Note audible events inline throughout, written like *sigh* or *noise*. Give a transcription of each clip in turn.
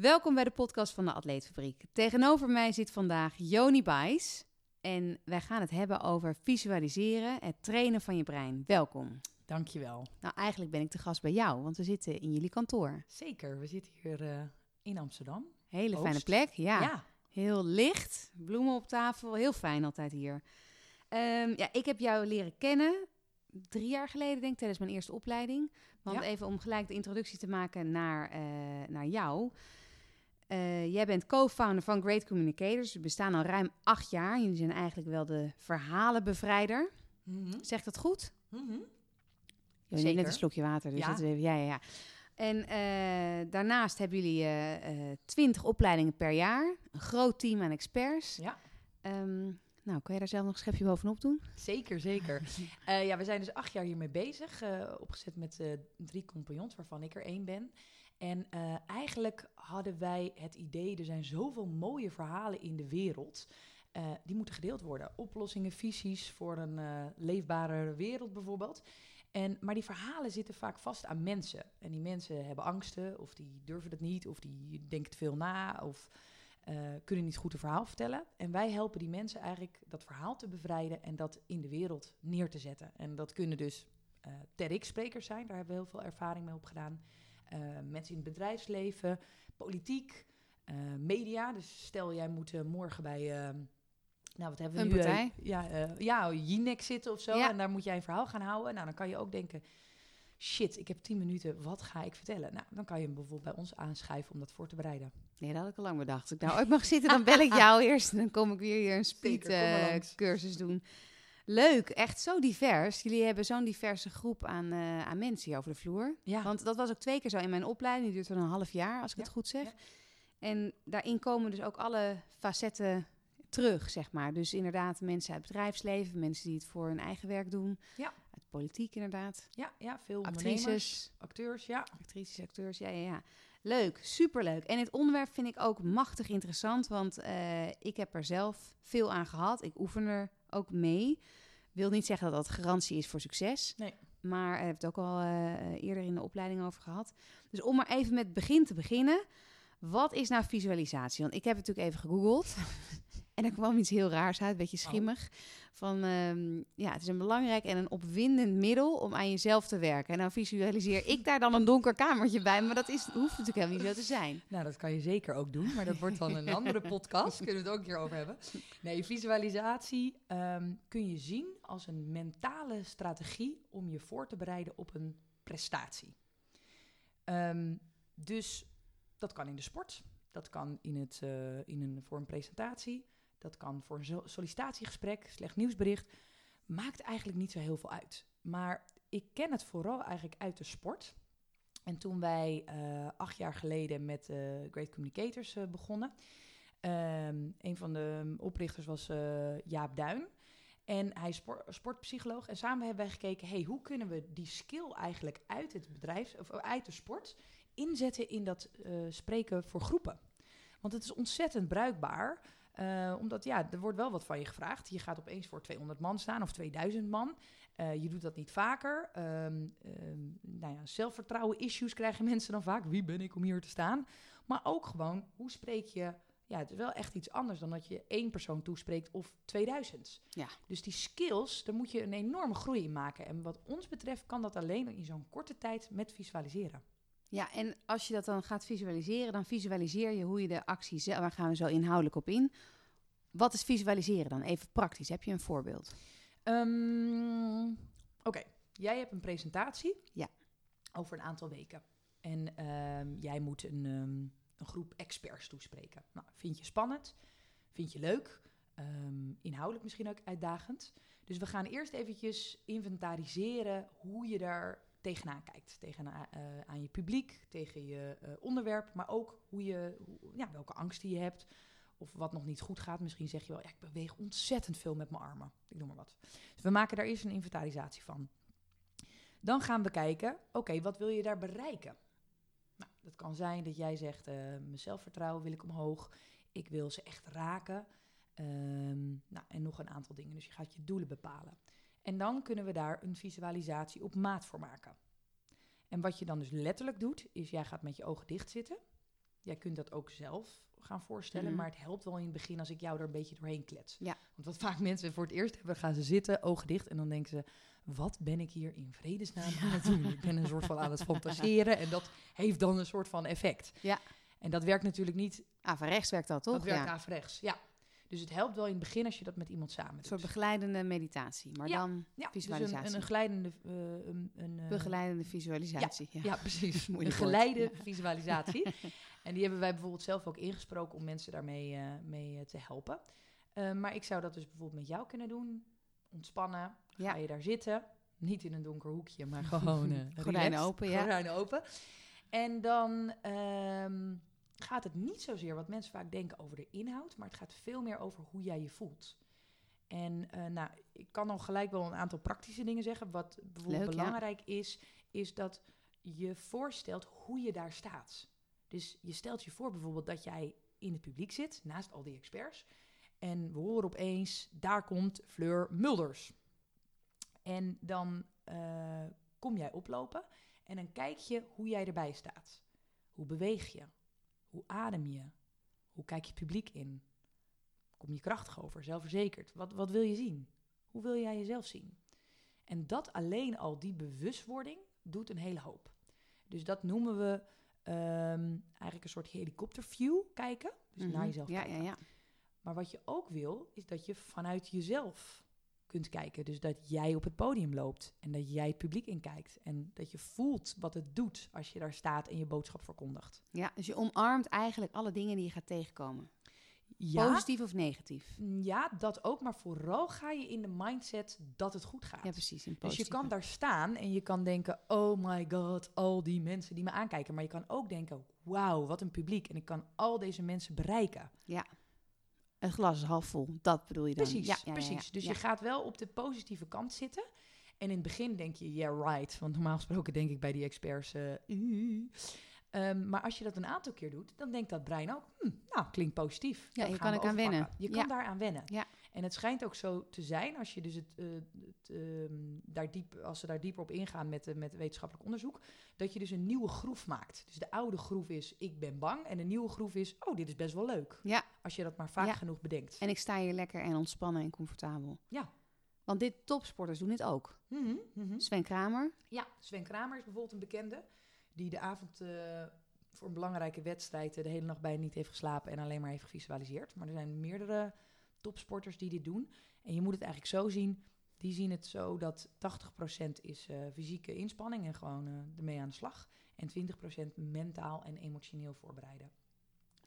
Welkom bij de podcast van de Atleetfabriek. Tegenover mij zit vandaag Joni Bijs. En wij gaan het hebben over visualiseren, het trainen van je brein. Welkom. Dankjewel. Nou, eigenlijk ben ik te gast bij jou, want we zitten in jullie kantoor. Zeker, we zitten hier uh, in Amsterdam. Hele Oost. fijne plek, ja. Ja. Heel licht, bloemen op tafel, heel fijn altijd hier. Ehm, ja, ik heb jou leren kennen drie jaar geleden, denk ik, tijdens mijn eerste opleiding. Want Ja. even om gelijk de introductie te maken naar, eh, naar jou. Eh, jij bent co-founder van Great Communicators. We bestaan al ruim acht jaar. Jullie zijn eigenlijk wel de verhalenbevrijder. Mhm. Zegt dat goed? Neemt Zeker. net een slokje water, dus Ja. dat even, ja, ja, ja. En eh, daarnaast hebben jullie eh, twintig opleidingen per jaar. Een groot team aan experts. Ja, Ehm, nou, kan je daar zelf nog een schepje bovenop doen? zeker, zeker. *laughs* Eh, ja, we zijn dus acht jaar hiermee bezig. eh, opgezet met eh, drie compagnons, waarvan ik er één ben. En eh, eigenlijk hadden wij het idee, er zijn zoveel mooie verhalen in de wereld. eh, die moeten gedeeld worden. Oplossingen, visies voor een eh leefbare wereld bijvoorbeeld. En, maar die verhalen zitten vaak vast aan mensen. En die mensen hebben angsten, of die durven het niet, of die denken te veel na, of kunnen niet goed een verhaal vertellen. En wij helpen die mensen eigenlijk dat verhaal te bevrijden en dat in de wereld neer te zetten. En dat kunnen dus TEDx-sprekers zijn, daar hebben we heel veel ervaring mee opgedaan. Eh mensen in het bedrijfsleven, politiek, eh, media. Dus stel jij moet eh, morgen bij... eh, nou, wat hebben we Een nu? partij. ja, eh ja, Jinek zitten of zo. Ja. En daar moet jij een verhaal gaan houden. Nou, dan kan je ook denken... Shit, ik heb tien minuten. Wat ga ik vertellen? Nou, dan kan je hem bijvoorbeeld bij ons aanschrijven om dat voor te bereiden. Nee, dat had ik al lang bedacht. Als ik nou ooit mag zitten, dan bel ik *laughs* jou eerst. En dan kom ik weer hier een speed cursus doen. Leuk, echt zo divers. Jullie hebben zo'n diverse groep aan, eh, aan mensen hier over de vloer. Ja, Want dat was ook twee keer zo in mijn opleiding. Die duurt dan een half jaar, als ik Ja, het goed zeg. ja. En daarin komen dus ook alle facetten terug, zeg maar. Dus inderdaad mensen uit het bedrijfsleven, mensen die het voor hun eigen werk doen. Ja. Uit politiek inderdaad. ja, ja veel Actrices, acteurs, ja. actrices, acteurs, ja, ja, ja. Leuk, superleuk. En het onderwerp vind ik ook machtig interessant, want eh, ik heb er zelf veel aan gehad. Ik oefen er ook mee. Wil niet zeggen dat dat garantie is voor succes. Nee. Maar daar hebben we het ook al eh, eerder in de opleiding over gehad. Dus om maar even met het begin te beginnen. Wat is nou visualisatie? Want ik heb het natuurlijk even gegoogeld. *laughs* en er kwam iets heel raars uit, een beetje schimmig. Van, ehm, ja, het is een belangrijk en een opwindend middel om aan jezelf te werken. En nou visualiseer ik daar dan een donker kamertje bij. Maar dat is, hoeft natuurlijk helemaal niet zo te zijn. Nou, dat kan je zeker ook doen, maar dat wordt dan een andere podcast. Kunnen we het ook een keer over hebben. Nee, visualisatie ehm, kun je zien als een mentale strategie om je voor te bereiden op een prestatie. Ehm, dus dat kan in de sport, dat kan in het, eh, in een, voor een presentatie, dat kan voor een sollicitatiegesprek, slecht nieuwsbericht. Maakt eigenlijk niet zo heel veel uit. Maar ik ken het vooral eigenlijk uit de sport. En toen wij eh, acht jaar geleden met eh, Great Communicators eh, begonnen, ehm, een van de oprichters was Jaap Duin. En hij is spor- sportpsycholoog. En samen hebben wij gekeken, hey, hoe kunnen we die skill eigenlijk uit het bedrijf, of uit de sport, inzetten in dat spreken voor groepen. Want het is ontzettend bruikbaar. Eh, omdat ja, er wordt wel wat van je gevraagd. Je gaat opeens voor 200 man staan of 2000 man. Eh, je doet dat niet vaker. Ehm, nou ja, zelfvertrouwen-issues krijgen *laughs* mensen dan vaak. Wie ben ik om hier te staan? Maar ook gewoon, hoe spreek je... Ja, het is wel echt iets anders dan dat je één persoon toespreekt of 2000. Ja. Dus die skills, daar moet je een enorme groei in maken. En wat ons betreft kan dat alleen in zo'n korte tijd met visualiseren. Ja, en als je dat dan gaat visualiseren, dan visualiseer je hoe je de actie zelf... Daar gaan we zo inhoudelijk op in. Wat is visualiseren dan? Even praktisch. Heb je een voorbeeld? Ehm, Oké, jij hebt een presentatie Ja. over een aantal weken. En ehm, jij moet een, ehm, een groep experts toespreken. Nou, vind je spannend? Vind je leuk? Inhoudelijk misschien ook uitdagend. Dus we gaan eerst eventjes inventariseren hoe je daar tegenaan kijkt. Tegen, eh, aan je publiek, tegen je eh, onderwerp, maar ook hoe je, hoe- ja, welke angsten je hebt. Of wat nog niet goed gaat. Misschien zeg je wel, ja, ik beweeg ontzettend veel met mijn armen. Ik noem maar wat. Dus we maken daar eerst een inventarisatie van. Dan gaan we kijken, oké, wat wil je daar bereiken? Nou, dat kan zijn dat jij zegt, eh, mijn zelfvertrouwen wil ik omhoog. Ik wil ze echt raken. Ehm, nou, en nog een aantal dingen. Dus je gaat je doelen bepalen. En dan kunnen we daar een visualisatie op maat voor maken. En wat je dan dus letterlijk doet, is jij gaat met je ogen dicht zitten. Jij kunt dat ook zelf gaan voorstellen, Mhm. maar het helpt wel in het begin als ik jou er een beetje doorheen klets. Ja. Want wat vaak mensen voor het eerst hebben, gaan ze zitten, ogen dicht, en dan denken ze, wat ben ik hier in vredesnaam aan het doen? Ik ben een soort van aan het fantaseren en dat heeft dan een soort van effect. Ja. En dat werkt natuurlijk niet, Averechts werkt dat, toch? dat werkt ja. averechts. Ja. Dus het helpt wel in het begin als je dat met iemand samen Een doet. soort begeleidende meditatie, maar Ja, dan ja, visualisatie. Dus een, een glijdende... eh, een, een, eh, begeleidende visualisatie. Ja, Ja, precies. *laughs* Een woord. geleide visualisatie. *laughs* en die hebben wij bijvoorbeeld zelf ook ingesproken om mensen daarmee eh, mee te helpen. Maar ik zou dat dus bijvoorbeeld met jou kunnen doen. Ontspannen. Ja. Ga je daar zitten. Niet in een donker hoekje, maar *laughs* gewoon... Gordijnen open, ja. Gordijnen open. En dan ehm, gaat het niet zozeer wat mensen vaak denken over de inhoud, maar het gaat veel meer over hoe jij je voelt. En eh, nou, ik kan al gelijk wel een aantal praktische dingen zeggen. Wat bijvoorbeeld Leuk, ja. belangrijk is, is dat je voorstelt hoe je daar staat. Dus je stelt je voor bijvoorbeeld dat jij in het publiek zit, naast al die experts. En we horen opeens, daar komt Fleur Mulders. En dan eh, kom jij oplopen en dan kijk je hoe jij erbij staat. Hoe beweeg je? Hoe adem je? Hoe kijk je het publiek in? Kom je krachtig over, zelfverzekerd? Wat, wat wil je zien? Hoe wil jij jezelf zien? En dat alleen al, die bewustwording, doet een hele hoop. Dus dat noemen we ehm, eigenlijk een soort helikopterview kijken. Dus naar Mhm. jezelf Ja, kijken. ja, ja. Maar wat je ook wil, is dat je vanuit jezelf kunt kijken. Dus dat jij op het podium loopt en dat jij het publiek inkijkt. En dat je voelt wat het doet als je daar staat en je boodschap verkondigt. ja, dus je omarmt eigenlijk alle dingen die je gaat tegenkomen. Ja, Positief of negatief. ja, dat ook. Maar vooral ga je in de mindset dat het goed gaat. Ja, precies. In Dus je kan daar staan en je kan denken: oh my god, al die mensen die me aankijken. Maar je kan ook denken: wauw, wat een publiek. En ik kan al deze mensen bereiken. Het glas is half vol, dat bedoel je dan. Precies, ja, precies. ja. Dus je gaat wel op de positieve kant zitten. En in het begin denk je, yeah, right. Want normaal gesproken denk ik bij die experts... "Uh." Maar als je dat een aantal keer doet, dan denkt dat brein ook... hm, nou, klinkt positief. Ja, Dat je kan er aan wennen. Je kan daaraan wennen. Ja. En het schijnt ook zo te zijn, als, je dus het, eh, het, ehm, daar diep, als ze daar dieper op ingaan met, eh, met wetenschappelijk onderzoek... dat je dus een nieuwe groef maakt. Dus de oude groef is, ik ben bang. En de nieuwe groef is, oh, dit is best wel leuk. Ja. Als je dat maar vaak Ja. genoeg bedenkt. En ik sta hier lekker en ontspannen en comfortabel. Ja. Want dit topsporters doen dit ook. Mhm, mhm. Sven Kramer, Ja, Sven Kramer is bijvoorbeeld een bekende. Die de avond eh, voor een belangrijke wedstrijd de hele nacht bij niet heeft geslapen en alleen maar heeft gevisualiseerd. Maar er zijn meerdere topsporters die dit doen. En je moet het eigenlijk zo zien. Die zien het zo dat 80% is eh, fysieke inspanning en gewoon eh, ermee aan de slag. En 20% mentaal en emotioneel voorbereiden.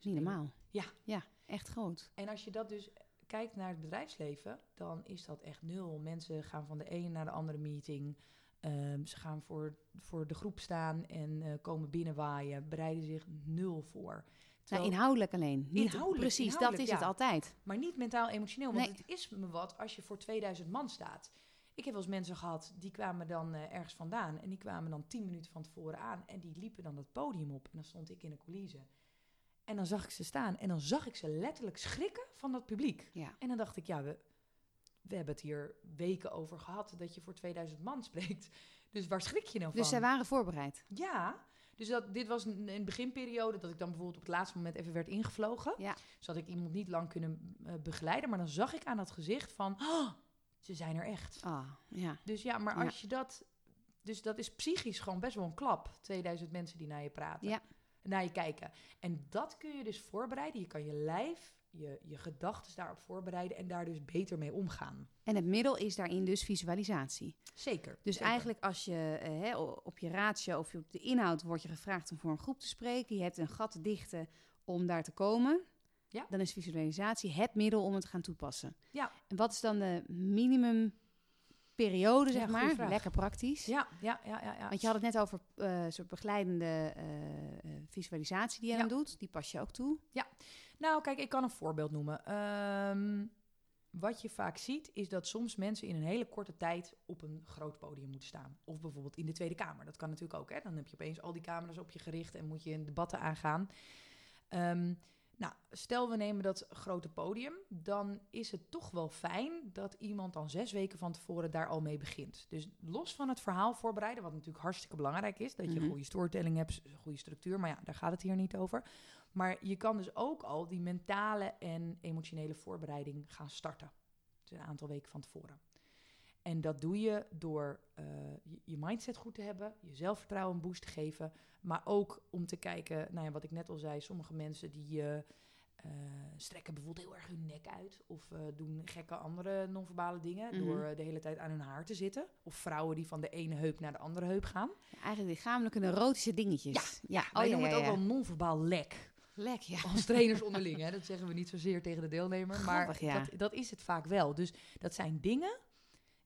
niet normaal. Ja. Ja, echt groot. En als je dat dus kijkt naar het bedrijfsleven, dan is dat echt nul. Mensen gaan van de ene naar de andere meeting. Ehm, ze gaan voor, voor de groep staan en eh, komen binnenwaaien, bereiden zich nul voor. Nou, inhoudelijk alleen. Niet, Inhoudelijk, precies, dat is het altijd. maar niet mentaal emotioneel, want Nee. het is me wat als je voor 2000 man staat. Ik heb wel eens mensen gehad, die kwamen dan eh, ergens vandaan en die kwamen dan 10 minuten van tevoren aan en die liepen dan het podium op. En dan stond ik in de coulisse. En dan zag ik ze staan en dan zag ik ze letterlijk schrikken van dat publiek. Ja. En dan dacht ik, ja, we, we hebben het hier weken over gehad dat je voor 2000 man spreekt. Dus waar schrik je nou van? Dus zij waren voorbereid. Ja, dus dat, dit was een, een beginperiode dat ik dan bijvoorbeeld op het laatste moment even werd ingevlogen. Ja. Dus had ik iemand niet lang kunnen eh, begeleiden. Maar dan zag ik aan dat gezicht van, "Oh, ze zijn er echt. Ah, ja. Dus ja, maar Ja. als je dat... Dus dat is psychisch gewoon best wel een klap. 2000 mensen die naar je praten. Ja. Naar je kijken. En dat kun je dus voorbereiden. Je kan je lijf, je, je gedachten daarop voorbereiden. En daar dus beter mee omgaan. En het middel is daarin dus visualisatie. Zeker. Dus zeker. eigenlijk als je eh, hè, op je ratio of je op de inhoud wordt je gevraagd om voor een groep te spreken, je hebt een gat te dichten om daar te komen, Ja. dan is visualisatie het middel om het te gaan toepassen. Ja. En wat is dan de minimum periode, Ja, zeg maar? vraag. Lekker praktisch. Ja, ja, ja, ja. ja. Want je had het net over eh soort begeleidende eh, visualisatie die je Ja. dan doet. Die pas je ook toe. Nou, kijk, ik kan een voorbeeld noemen. Ehm, wat je vaak ziet, is dat soms mensen in een hele korte tijd op een groot podium moeten staan. Of bijvoorbeeld in de Tweede Kamer. Dat kan natuurlijk ook. Hè? Dan heb je opeens al die camera's op je gericht en moet je in debatten aangaan. Ehm, nou, stel we nemen dat grote podium, dan is het toch wel fijn dat iemand dan zes weken van tevoren daar al mee begint. Dus los van het verhaal voorbereiden, wat natuurlijk hartstikke belangrijk is, dat je Mhm. een goede storytelling hebt, een goede structuur, maar ja, daar gaat het hier niet over. Maar je kan dus ook al die mentale en emotionele voorbereiding gaan starten. Dus een aantal weken van tevoren. En dat doe je door uh, je, mindset goed te hebben, je zelfvertrouwen een boost te geven. Maar ook om te kijken, nou ja, wat ik net al zei, sommige mensen die uh, strekken bijvoorbeeld heel erg hun nek uit. Of doen gekke andere non-verbale dingen Mhm. door de hele tijd aan hun haar te zitten. Of vrouwen die van de ene heup naar de andere heup gaan. Ja, eigenlijk lichamelijke neurotische dingetjes. Ja, ja. Oh, ja, noemen ja, het ook wel non-verbaal lek. Lek, ja. Als trainers onderling, hè. dat zeggen we niet zozeer tegen de deelnemer. Maar ja. dat, dat is het vaak wel. Dus dat zijn dingen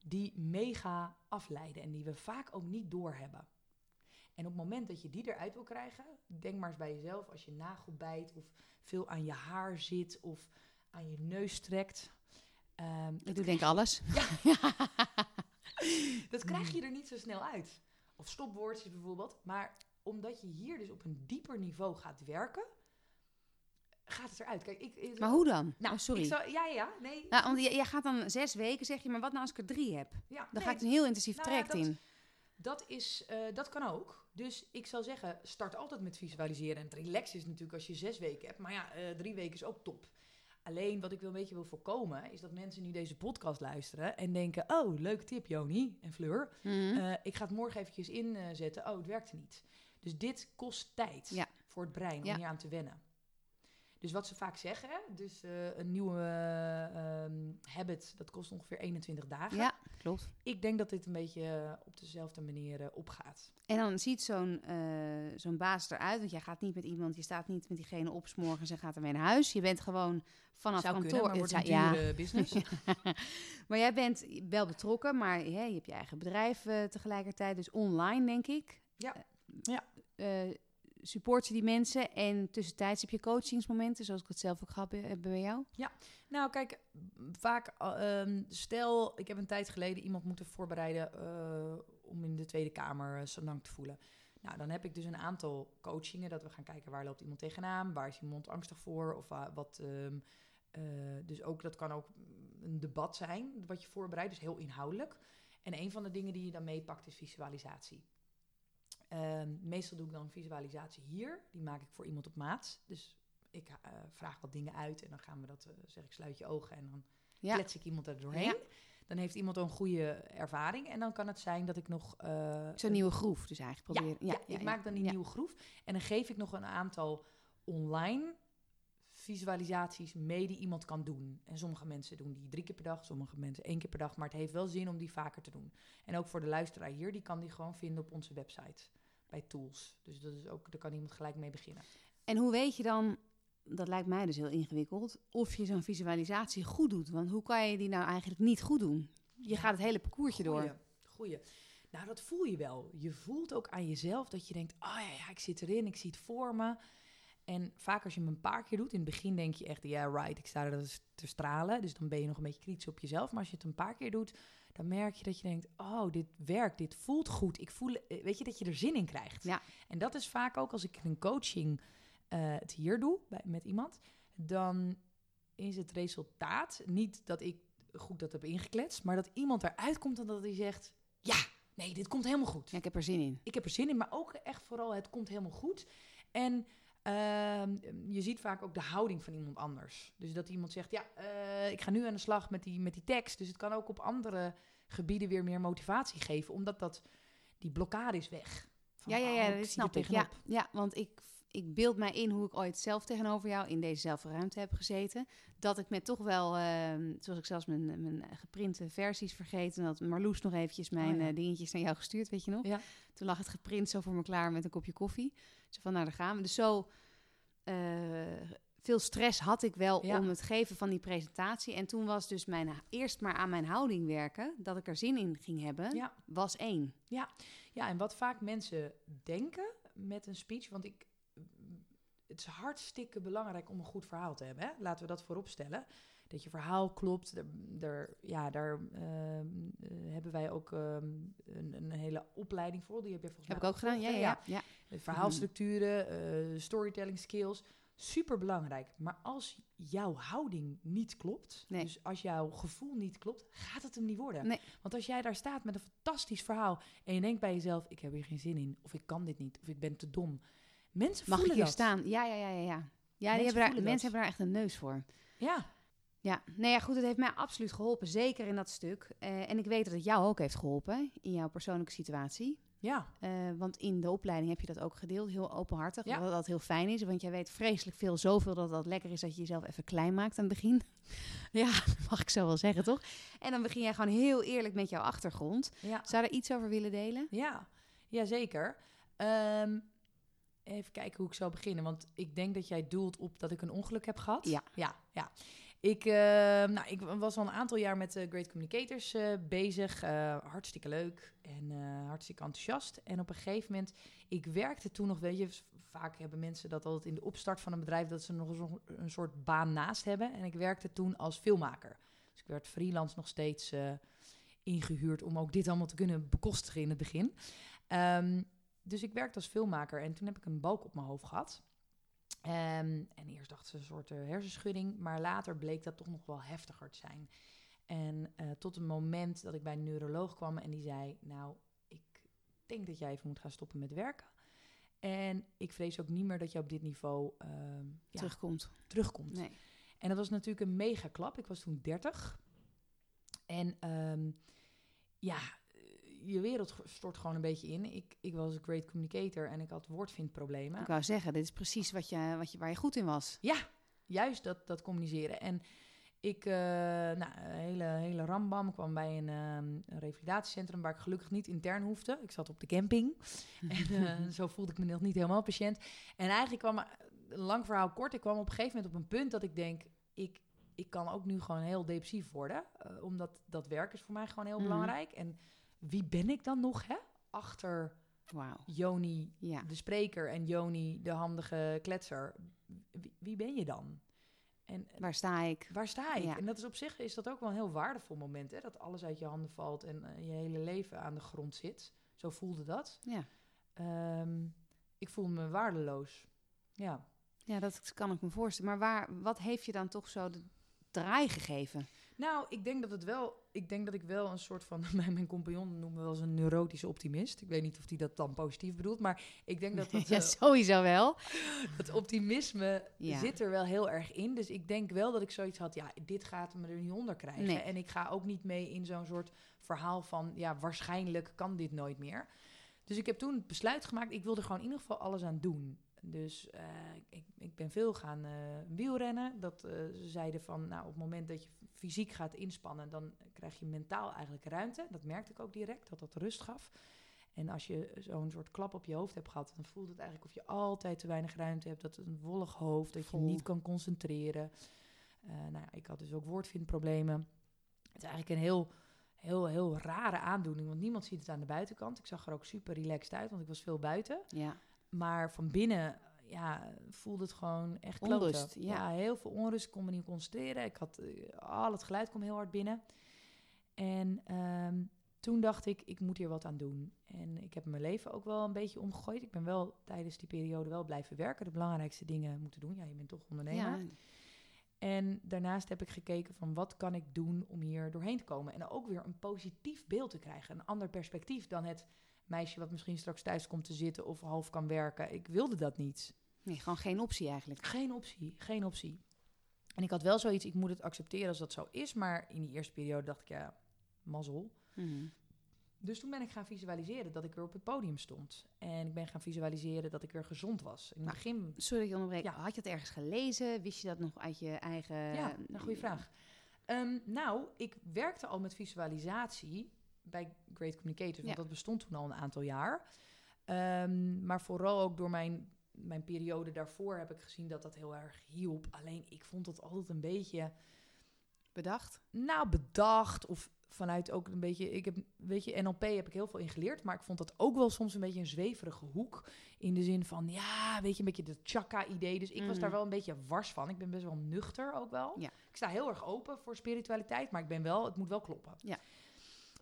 die mega afleiden en die we vaak ook niet doorhebben. En op het moment dat je die eruit wil krijgen, denk maar eens bij jezelf, als je nagel bijt of veel aan je haar zit of aan je neus trekt. ehm, Ik doe denk alles. *laughs* *laughs* dat krijg je er niet zo snel uit. Of stopwoordjes bijvoorbeeld. Maar omdat je hier dus op een dieper niveau gaat werken, gaat het eruit. Kijk, ik, ik- Maar hoe dan? nou, oh, sorry. Ik ja, ja, nee. Nou, want jij gaat dan zes weken, zeg je, maar wat nou als ik er drie heb? ja, Dan nee, ga ik een heel intensief Nou, traject dat- in. Dat, is, eh, dat kan ook. Dus ik zou zeggen, start altijd met visualiseren. En het relax is natuurlijk als je zes weken hebt. Maar ja, eh, drie weken is ook top. Alleen wat ik wel een beetje wil voorkomen, is dat mensen nu deze podcast luisteren en denken: Oh, leuke tip, Joni en Fleur. Mhm. Eh, ik ga het morgen eventjes inzetten. Oh, het werkte niet. Dus dit kost tijd Ja. voor het brein Ja. om hier aan te wennen. Dus wat ze vaak zeggen, dus eh, een nieuwe eh, ehm, habit, dat kost ongeveer 21 dagen. ja, klopt. Ik denk dat dit een beetje eh, op dezelfde manier opgaat. En dan ziet zo'n zo'n baas eruit, want jij gaat niet met iemand, je staat niet met diegene op morgens en gaat ermee naar huis. Je bent gewoon vanaf Zou kantoor. kunnen, maar wordt een dure *laughs* business. maar jij bent wel betrokken, maar hè, je hebt je eigen bedrijf tegelijkertijd, dus online denk ik. Ja. Ja. Support je die mensen en tussentijds heb je coachingsmomenten, zoals ik het zelf ook gehad heb bij jou. Nou, kijk, vaak, ehm, stel, ik heb een tijd geleden iemand moeten voorbereiden eh, om in de Tweede Kamer Sanang te voelen. Nou, dan heb ik dus een aantal coachingen, dat we gaan kijken waar loopt iemand tegenaan, waar is iemand angstig voor, of wa- wat... ehm, eh, dus ook, dat kan ook een debat zijn, wat je voorbereidt, dus heel inhoudelijk. En een van de dingen die je dan meepakt is visualisatie. Ehm, meestal doe ik dan visualisatie hier, die maak ik voor iemand op maat. Dus ik eh, vraag wat dingen uit en dan gaan we dat, eh, zeg ik, sluit je ogen en dan Ja. klets ik iemand er doorheen. Ja. Dan heeft iemand een goede ervaring en dan kan het zijn dat ik nog... eh, Zo'n nieuwe groef dus eigenlijk ja, proberen. ja, ik maak dan die ja. nieuwe groef en dan geef ik nog een aantal online visualisaties mee die iemand kan doen. En sommige mensen doen die drie keer per dag, sommige mensen één keer per dag, maar het heeft wel zin om die vaker te doen. En ook voor de luisteraar hier, die kan die gewoon vinden op onze website bij tools. Dus dat is ook, daar kan iemand gelijk mee beginnen. En hoe weet je dan, dat lijkt mij dus heel ingewikkeld, of je zo'n visualisatie goed doet? Want hoe kan je die nou eigenlijk niet goed doen? Je gaat het hele parcoursje door. Goeie, goeie. Nou, dat voel je wel. Je voelt ook aan jezelf dat je denkt, oh ja, ja, ik zit erin, ik zie het voor me. En vaak als je hem een paar keer doet, in het begin denk je echt, ja, right, ik sta er dus te stralen. Dus dan ben je nog een beetje kritisch op jezelf. Maar als je het een paar keer doet, dan merk je dat je denkt, oh, dit werkt, dit voelt goed. Ik voel, eh, weet je, dat je er zin in krijgt. Ja. En dat is vaak ook als ik in een coaching eh, het hier doe, bij, met iemand, dan is het resultaat niet dat ik goed dat heb ingekletst, maar dat iemand eruit komt en dat hij zegt, ja, nee, dit komt helemaal goed Ja, ik heb er zin in. ik heb er zin in, maar ook echt vooral het komt helemaal goed. En ehm, je ziet vaak ook de houding van iemand anders. Dus dat iemand zegt, ja, eh, ik ga nu aan de slag met die, met die tekst. Dus het kan ook op andere gebieden weer meer motivatie geven, omdat dat, die blokkade is weg. Van, Ja, ja, oh, ja, ik dat snap ik. Ja, want ik, ik beeld mij in hoe ik ooit zelf tegenover jou in dezezelfde ruimte heb gezeten. Dat ik met toch wel, ehm, zoals ik zelfs mijn, mijn geprinte versies vergeten. En dat Marloes nog eventjes mijn Oh ja. eh, dingetjes naar jou gestuurd, weet je nog? Ja. Toen lag het geprint zo voor me klaar met een kopje koffie. Zo van, nou, daar gaan we. Dus zo eh, veel stress had ik wel Ja. om het geven van die presentatie. En toen was dus mijn, eerst maar aan mijn houding werken, dat ik er zin in ging hebben, Ja. was één. Ja, en wat vaak mensen denken met een speech, want ik, het is hartstikke belangrijk om een goed verhaal te hebben. Hè? Laten we dat voorop stellen. Dat je verhaal klopt. Daar, daar, ja, daar ehm, eh, hebben wij ook ehm, een, een hele opleiding voor. Die heb je volgens Heb ik mij ook gedaan, ja, ja, ja. De verhaalstructuren, eh, storytelling skills. Super belangrijk. Maar als jouw houding niet klopt, Nee. dus als jouw gevoel niet klopt, gaat het hem niet worden. Nee. Want als jij daar staat met een fantastisch verhaal en je denkt bij jezelf: ik heb hier geen zin in, of ik kan dit niet, of ik ben te dom. Mensen Mag ik hier dat. staan? Ja, ja, ja, ja, ja. Mensen hebben daar, mensen dat. hebben daar echt een neus voor. Ja, Ja, nee, ja, goed, het heeft mij absoluut geholpen. Zeker in dat stuk. Eh, en ik weet dat het jou ook heeft geholpen in jouw persoonlijke situatie. ja, Eh, want in de opleiding heb je dat ook gedeeld, heel openhartig. Ja. Wat dat heel fijn is, want jij weet vreselijk veel, zoveel dat dat lekker is dat je jezelf even klein maakt aan het begin. *laughs* ja, mag ik zo wel zeggen, toch? En dan begin jij gewoon heel eerlijk met jouw achtergrond. ja. Zou je er iets over willen delen? Ja, ja zeker. Ehm, even kijken hoe ik zou beginnen. Want ik denk dat jij doelt op dat ik een ongeluk heb gehad. Ja. Ja, ja. Ik, eh, nou, ik was al een aantal jaar met de Great Communicators eh, bezig. Eh, hartstikke leuk en eh, hartstikke enthousiast. En op een gegeven moment, ik werkte toen nog, weet je, vaak hebben mensen dat altijd in de opstart van een bedrijf, dat ze nog zo- een soort baan naast hebben. En ik werkte toen als filmmaker. Dus ik werd freelance nog steeds eh, ingehuurd om ook dit allemaal te kunnen bekostigen in het begin. Ehm, dus ik werkte als filmmaker en toen heb ik een balk op mijn hoofd gehad. Ehm, en eerst dacht ze een soort eh, hersenschudding, maar later bleek dat toch nog wel heftiger te zijn. En eh, tot een moment dat ik bij een neuroloog kwam en die zei: Nou, ik denk dat jij even moet gaan stoppen met werken. En ik vrees ook niet meer dat je op dit niveau ehm, ja, Terugkomt. terugkomt. Nee. En dat was natuurlijk een mega klap. Ik was toen 30. En ehm, ja, je wereld stort gewoon een beetje in. Ik, ik was een great communicator en ik had woordvindproblemen. Ik wou zeggen, dit is precies wat je, wat je, waar je goed in was. Ja, juist dat, dat communiceren. En ik, eh nou, een hele, hele rambam. Kwam bij een, ehm, een revalidatiecentrum waar ik gelukkig niet intern hoefde. Ik zat op de camping. *laughs* en eh, zo voelde ik me nog niet helemaal patiënt. En eigenlijk kwam, een lang verhaal kort, ik kwam op een gegeven moment op een punt dat ik denk, ik, ik kan ook nu gewoon heel depressief worden. eh, omdat dat werk is voor mij gewoon heel Mhm. belangrijk. En wie ben ik dan nog, hè? Achter. Joni, Ja. de spreker, en Joni, de handige kletser. Wie, wie ben je dan? En Waar sta ik? waar sta ik? Ja. En dat is op zich is dat ook wel een heel waardevol moment, hè? Dat alles uit je handen valt en eh, je hele leven aan de grond zit. Zo voelde dat. Ja. Ehm, ik voel me waardeloos. Ja. Ja, dat kan ik me voorstellen. Maar waar, wat heeft je dan toch zo de draai gegeven? Nou, ik denk dat het wel. Ik denk dat ik wel een soort van. *laughs* Mijn, mijn compagnon noemt me wel eens een neurotische optimist. Ik weet niet of hij dat dan positief bedoelt. Maar ik denk dat *laughs* dat, ja, eh, sowieso wel. *laughs* het optimisme Ja. zit er wel heel erg in. Dus ik denk wel dat ik zoiets had. Ja, dit gaat me er niet onder krijgen. Nee. En ik ga ook niet mee in zo'n soort verhaal van. Ja, waarschijnlijk kan dit nooit meer. Dus ik heb toen het besluit gemaakt. Ik wilde gewoon in ieder geval alles aan doen. Dus eh, ik, ik ben veel gaan eh, wielrennen. Dat eh, ze zeiden van, nou, op het moment dat je fysiek gaat inspannen, dan krijg je mentaal eigenlijk ruimte. Dat merkte ik ook direct, dat dat rust gaf. En als je zo'n soort klap op je hoofd hebt gehad, dan voelt het eigenlijk of je altijd te weinig ruimte hebt. Dat het een wollig hoofd, dat Vol. je niet kan concentreren. Nou ja, ik had dus ook woordvindproblemen. Het is eigenlijk een heel, heel, heel rare aandoening, want niemand ziet het aan de buitenkant. Ik zag er ook super relaxed uit, want ik was veel buiten. Ja. Maar van binnen ja, voelde het gewoon echt. Onrust, ja. heel veel onrust. Ik kon me niet concentreren. Ik had, eh, al het geluid kwam heel hard binnen. En ehm, toen dacht ik, ik moet hier wat aan doen. En ik heb mijn leven ook wel een beetje omgegooid. Ik ben wel tijdens die periode wel blijven werken. De belangrijkste dingen moeten doen. Ja, je bent toch ondernemer. Ja. En daarnaast heb ik gekeken van wat kan ik doen om hier doorheen te komen. En ook weer een positief beeld te krijgen. Een ander perspectief dan het meisje wat misschien straks thuis komt te zitten of half kan werken. Ik wilde dat niet. Nee, gewoon geen optie eigenlijk. Geen optie, geen optie. En ik had wel zoiets, ik moet het accepteren als dat zo is. Maar in die eerste periode dacht ik, ja, mazzel. Mhm. Dus toen ben ik gaan visualiseren dat ik weer op het podium stond. En ik ben gaan visualiseren dat ik weer gezond was. In het Nou, begin Sorry dat je onderbreek. Ja. Had je het ergens gelezen? Wist je dat nog uit je eigen... Ja, een goede vraag. Ehm, nou, ik werkte al met visualisatie bij Great Communicators, want Ja. dat bestond toen al een aantal jaar. Ehm, maar vooral ook door mijn, mijn periode daarvoor heb ik gezien dat dat heel erg hielp. Alleen ik vond het altijd een beetje, Bedacht? nou, bedacht of vanuit ook een beetje, ik heb, weet je, NLP heb ik heel veel in geleerd, maar ik vond dat ook wel soms een beetje een zweverige hoek. In de zin van, ja, weet je, een beetje de chakra-idee. Dus ik was Mhm. daar wel een beetje wars van. Ik ben best wel nuchter ook wel. Ja. Ik sta heel erg open voor spiritualiteit, maar ik ben wel, het moet wel kloppen. Ja.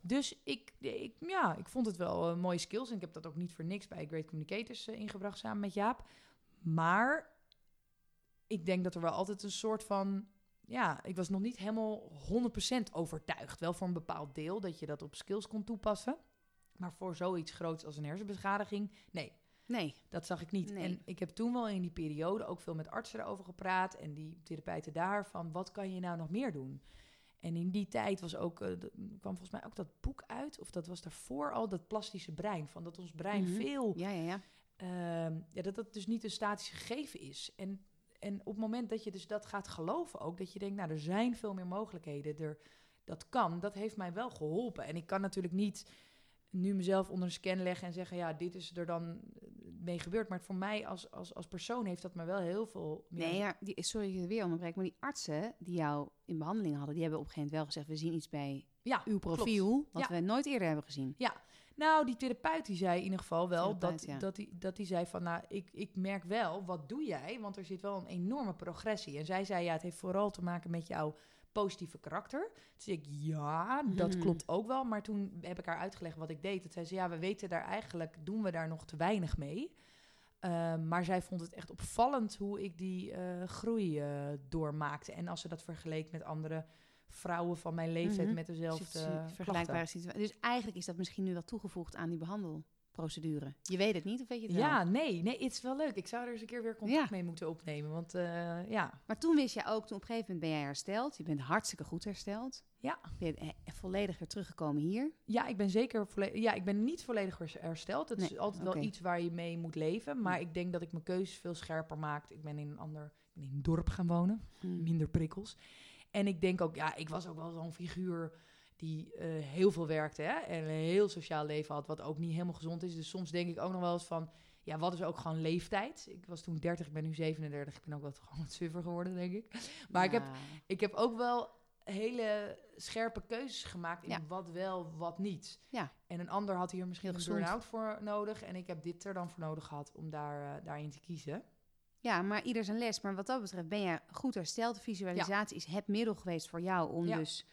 Dus ik, ik, ja, ik vond het wel eh, mooie skills. En ik heb dat ook niet voor niks bij Great Communicators eh, ingebracht samen met Jaap. Maar ik denk dat er wel altijd een soort van... Ja, ik was nog niet helemaal 100% overtuigd. Wel voor een bepaald deel dat je dat op skills kon toepassen. Maar voor zoiets groots als een hersenbeschadiging, nee. Nee. Dat zag ik niet. Nee. En ik heb toen wel in die periode ook veel met artsen erover gepraat en die therapeuten daar van wat kan je nou nog meer doen? En in die tijd was ook, eh, kwam volgens mij ook dat boek uit, of dat was daarvoor al, dat plastische brein. Van dat ons brein Mhm. veel Ja, ja, ja. Ehm, ja, dat dat dus niet een statisch gegeven is. En, en op het moment dat je dus dat gaat geloven ook, dat je denkt, nou, er zijn veel meer mogelijkheden, er, dat kan, dat heeft mij wel geholpen. En ik kan natuurlijk niet nu mezelf onder een scan leggen en zeggen, ja, dit is er dan mee gebeurd. Maar voor mij als, als, als persoon heeft dat me wel heel veel meer... Nee, ja, die, sorry dat ik weer onderbreek, maar die artsen die jou in behandeling hadden, die hebben op een gegeven moment wel gezegd, we zien iets bij ja, uw klopt. profiel, wat Ja. we nooit eerder hebben gezien. Nou, die therapeut die zei in ieder geval wel Therapeut, dat, ja. dat, die, dat die zei van, nou, ik, ik merk wel, wat doe jij? Want er zit wel een enorme progressie. En zij zei, ja, het heeft vooral te maken met jouw positieve karakter. Toen zei ik, ja, dat Mhm. klopt ook wel. Maar toen heb ik haar uitgelegd wat ik deed. Dat zei ze, ja, we weten daar eigenlijk, doen we daar nog te weinig mee. Ehm, maar zij vond het echt opvallend hoe ik die eh, groei eh, doormaakte. En als ze dat vergeleek met andere vrouwen van mijn leeftijd Mhm. met dezelfde vergelijkbare situatie. Dus eigenlijk is dat misschien nu wel toegevoegd aan die behandelprocedure. Je weet het niet, of weet je het wel? Ja, nee, nee, het is wel leuk. Ik zou er eens een keer weer contact Ja. mee moeten opnemen. Want eh, ja, Maar toen wist je ook, toen op een gegeven moment ben jij hersteld. Je bent hartstikke goed hersteld. Ja. Ben je eh, volledig weer teruggekomen hier. ja, ik ben zeker volledig. Ja, ik ben niet volledig hers- hersteld. Dat is altijd wel iets waar je mee moet leven. Maar ik denk dat ik mijn keuzes veel scherper maak. Ik ben in een ander, in een dorp gaan wonen, Mm. minder prikkels. En ik denk ook, ja, ik was ook wel zo'n figuur die eh, heel veel werkte hè, en een heel sociaal leven had, wat ook niet helemaal gezond is. Dus soms denk ik ook nog wel eens van, ja, wat is ook gewoon leeftijd? Ik was toen 30, ik ben nu 37. Ik ben ook wel *laughs* gewoon wat suffer geworden, denk ik. Maar ik heb ik heb ook wel hele scherpe keuzes gemaakt in Ja. wat wel, wat niet. Ja. En een ander had hier misschien Heel een burn-out voor nodig. En ik heb dit er dan voor nodig gehad om daar, eh, daarin te kiezen. Ja, maar ieder zijn les. Maar wat dat betreft ben je goed hersteld. Visualisatie is het middel geweest voor jou om Ja. dus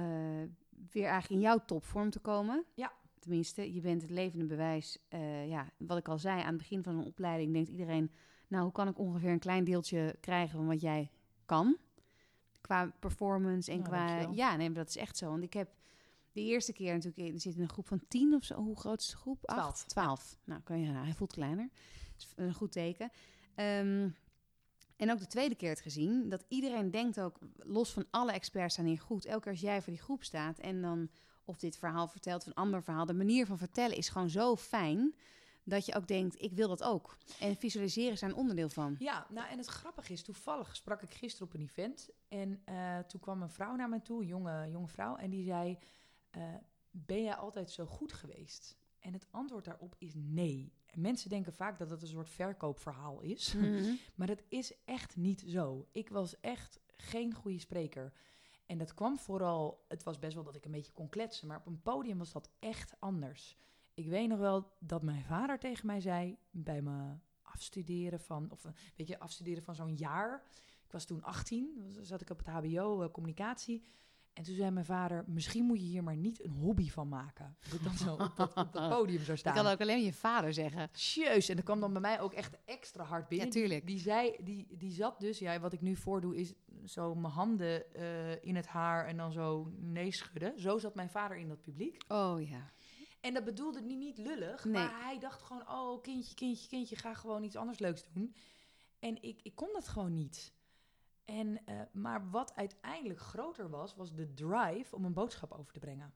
eh, weer eigenlijk in jouw topvorm te komen. Ja. Tenminste, je bent het levende bewijs. Eh, ja, wat ik al zei, aan het begin van een opleiding denkt iedereen... nou, hoe kan ik ongeveer een klein deeltje krijgen van wat jij kan? Qua performance en Nou, qua... dankjewel. Ja, nee, maar dat is echt zo. Want ik heb de eerste keer natuurlijk... in- zit in een groep van tien of zo. Hoe groot is de groep? Acht? Twaalf. Twaalf. Nou, kan je, nou, hij voelt kleiner. Dat is een goed teken. Ehm, en ook de tweede keer het gezien, dat iedereen denkt ook, los van alle experts staan hier goed, elke keer als jij voor die groep staat en dan of dit verhaal vertelt of een ander verhaal, de manier van vertellen is gewoon zo fijn dat je ook denkt, ik wil dat ook. En visualiseren is daar een onderdeel van. Ja, nou en het grappige is, toevallig sprak ik gisteren op een event. En eh, toen kwam een vrouw naar me toe, een jonge, jonge vrouw. En die zei, eh, ben jij altijd zo goed geweest? En het antwoord daarop is nee. En mensen denken vaak dat het een soort verkoopverhaal is. *laughs* Maar dat is echt niet zo. Ik was echt geen goede spreker. En dat kwam vooral, het was best wel dat ik een beetje kon kletsen, maar op een podium was dat echt anders. Ik weet nog wel dat mijn vader tegen mij zei bij me afstuderen van, of eh, weet je, afstuderen van zo'n jaar. Ik was toen 18, was- zat ik op het HBO eh, communicatie. En toen zei mijn vader: Misschien moet je hier maar niet een hobby van maken. Dat ik dan zo op dat, op dat podium zou *laughs* staan. kan ook alleen je vader zeggen. Jeus, en dat kwam dan bij mij ook echt extra hard binnen. Ja, tuurlijk. Die, zei, die, die zat dus, ja, wat ik nu voordoe, is zo mijn handen eh, in het haar en dan zo nee schudden. Zo zat mijn vader in dat publiek. Oh ja. En dat bedoelde niet, niet lullig, Nee. maar hij dacht gewoon, oh kindje, kindje, kindje, ga gewoon iets anders leuks doen. En ik, ik kon dat gewoon niet. En, eh, maar wat uiteindelijk groter was, was de drive om een boodschap over te brengen.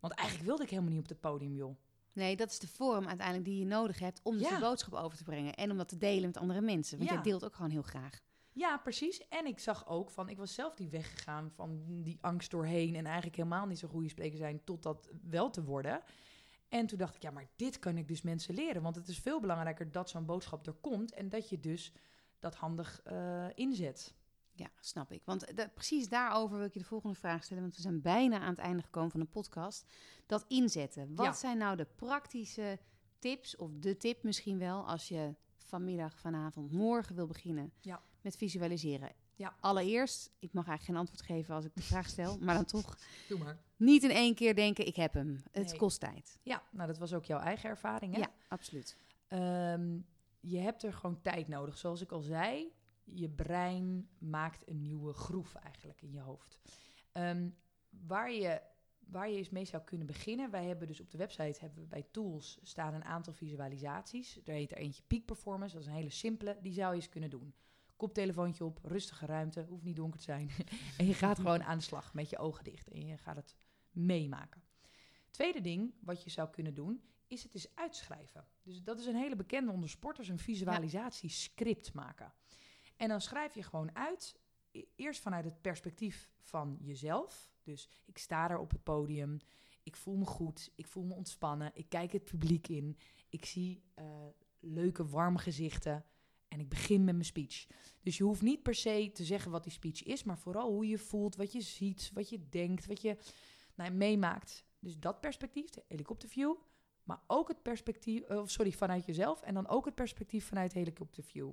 Want eigenlijk wilde ik helemaal niet op het podium, joh. Nee, dat is de vorm uiteindelijk die je nodig hebt om dus Ja. je boodschap over te brengen. En om dat te delen met andere mensen. Want Ja. jij deelt ook gewoon heel graag. Ja, precies. En ik zag ook van, ik was zelf die weggegaan van die angst doorheen en eigenlijk helemaal niet zo'n goede spreker zijn tot dat wel te worden. En toen dacht ik, ja, maar dit kan ik dus mensen leren. Want het is veel belangrijker dat zo'n boodschap er komt en dat je dus dat handig eh, inzet. Ja, snap ik. Want da- precies daarover wil ik je de volgende vraag stellen. Want we zijn bijna aan het einde gekomen van de podcast. Dat inzetten. Wat Ja. zijn nou de praktische tips, of de tip misschien wel, als je vanmiddag, vanavond, morgen wil beginnen Ja. met visualiseren? Ja. Allereerst, ik mag eigenlijk geen antwoord geven als ik de vraag stel, *laughs* maar dan toch Doe maar. niet in één keer denken, ik heb hem. Het Nee. kost tijd. Ja, nou dat was ook jouw eigen ervaring, hè? Ja, absoluut. Ehm, je hebt er gewoon tijd nodig. Zoals ik al zei, je brein maakt een nieuwe groef eigenlijk in je hoofd. Ehm, waar je waar je eens mee zou kunnen beginnen. Wij hebben dus op de website hebben we bij tools staan een aantal visualisaties. Er heet er eentje Peak Performance. Dat is een hele simpele. Die zou je eens kunnen doen. Koptelefoontje op, rustige ruimte, hoeft niet donker te zijn. *laughs* en je gaat gewoon aan de slag met je ogen dicht en je gaat het meemaken. Tweede ding wat je zou kunnen doen, is het eens uitschrijven. Dus dat is een hele bekende onder sporters, een visualisatiescript maken. En dan schrijf je gewoon uit, e- eerst vanuit het perspectief van jezelf. Dus ik sta er op het podium, ik voel me goed, ik voel me ontspannen, ik kijk het publiek in, ik zie eh, leuke, warme gezichten en ik begin met mijn speech. Dus je hoeft niet per se te zeggen wat die speech is, maar vooral hoe je voelt, wat je ziet, wat je denkt, wat je nou, meemaakt. Dus dat perspectief, de helikopterview, maar ook het perspectief, eh, sorry, vanuit jezelf en dan ook het perspectief vanuit helikopterview.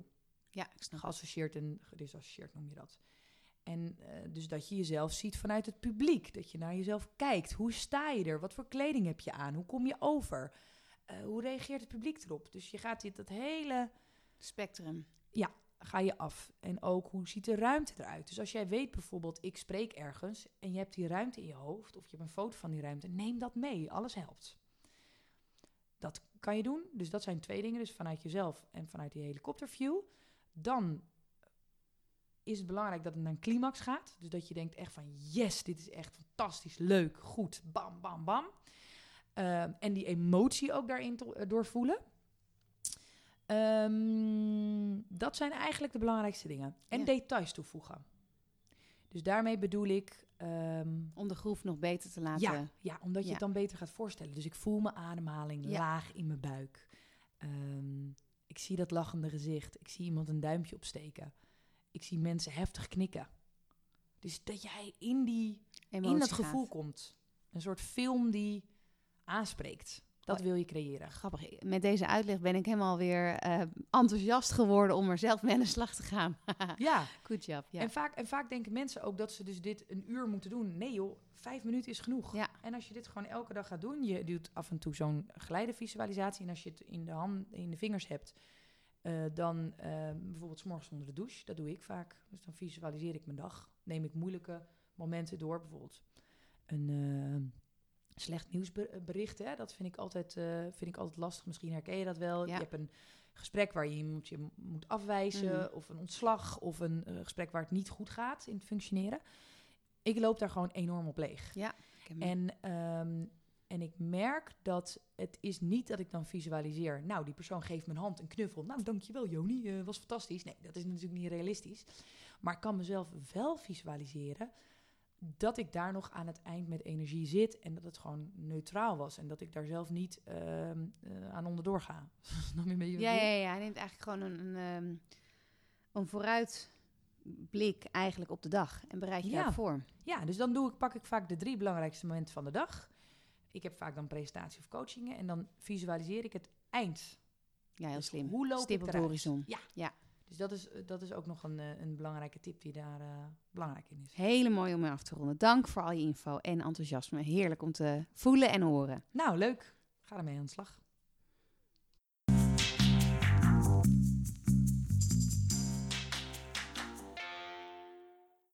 Ja, ik snap. Geassocieerd en gedisassocieerd noem je dat. En uh, dus dat je jezelf ziet vanuit het publiek. Dat je naar jezelf kijkt. Hoe sta je er? Wat voor kleding heb je aan? Hoe kom je over? Uh, hoe reageert het publiek erop? Dus je gaat dit dat hele spectrum. Ja, ga je af. En ook hoe ziet de ruimte eruit? Dus als jij weet bijvoorbeeld, ik spreek ergens en je hebt die ruimte in je hoofd of je hebt een foto van die ruimte, neem dat mee. Alles helpt. Dat kan je doen. Dus dat zijn twee dingen. Dus vanuit jezelf en vanuit die helikopterview. Dan is het belangrijk dat het naar een climax gaat. Dus dat je denkt echt van yes, dit is echt fantastisch, leuk, goed, bam, bam, bam. Uh, en die emotie ook daarin to- doorvoelen. Um, dat zijn eigenlijk de belangrijkste dingen. En ja. details toevoegen. Dus daarmee bedoel ik... Um, Om de groef nog beter te laten... Ja, ja omdat je ja. het dan beter gaat voorstellen. Dus ik voel mijn ademhaling ja. laag in mijn buik. Um, ik zie dat lachende gezicht. Ik zie iemand een duimpje opsteken. Ik zie mensen heftig knikken. Dus dat jij in, die, in dat gevoel komt. Een soort film die aanspreekt. Dat wil je creëren. Grappig. Met deze uitleg ben ik helemaal weer uh, enthousiast geworden om er zelf mee aan de slag te gaan. *laughs* ja. Good job. Ja. En, vaak, en vaak denken mensen ook dat ze dus dit een uur moeten doen. Nee joh, vijf minuten is genoeg. Ja. En als je dit gewoon elke dag gaat doen, je doet af en toe zo'n geleidenvisualisatie. En als je het in de, hand, in de vingers hebt, uh, dan uh, bijvoorbeeld 's morgens onder de douche. Dat doe ik vaak. Dus dan visualiseer ik mijn dag. Neem ik moeilijke momenten door. Bijvoorbeeld een slecht nieuwsbericht. Hè? Dat vind ik, altijd, uh, vind ik altijd lastig. Misschien herken je dat wel. Ja. Je hebt een gesprek waar je iemand je moet afwijzen. Mhm. Of een ontslag. Of een uh, gesprek waar het niet goed gaat in het functioneren. Ik loop daar gewoon enorm op leeg. Ja. En, um, en ik merk dat het is niet dat ik dan visualiseer... nou, die persoon geeft mijn hand een knuffel. Nou, dankjewel Joni, uh, was fantastisch. Nee, dat is natuurlijk niet realistisch. Maar ik kan mezelf wel visualiseren... dat ik daar nog aan het eind met energie zit... en dat het gewoon neutraal was. En dat ik daar zelf niet uh, uh, aan onderdoor ga. *laughs* ja, ja, ja, hij neemt eigenlijk gewoon een, een, um, een vooruitblik eigenlijk op de dag. En bereid je ja. daarvoor. Ja, dus dan doe ik, pak ik vaak de drie belangrijkste momenten van de dag... Ik heb vaak dan presentatie of coachingen en dan visualiseer ik het eind. Ja, heel dus slim. Hoe loop Stip ik op de horizon. Ja. ja. Dus dat is, dat is ook nog een, een belangrijke tip die daar uh, belangrijk in is. Hele mooi om mee af te ronden. Dank voor al je info en enthousiasme. Heerlijk om te voelen en horen. Nou, leuk. Ga ermee aan de slag.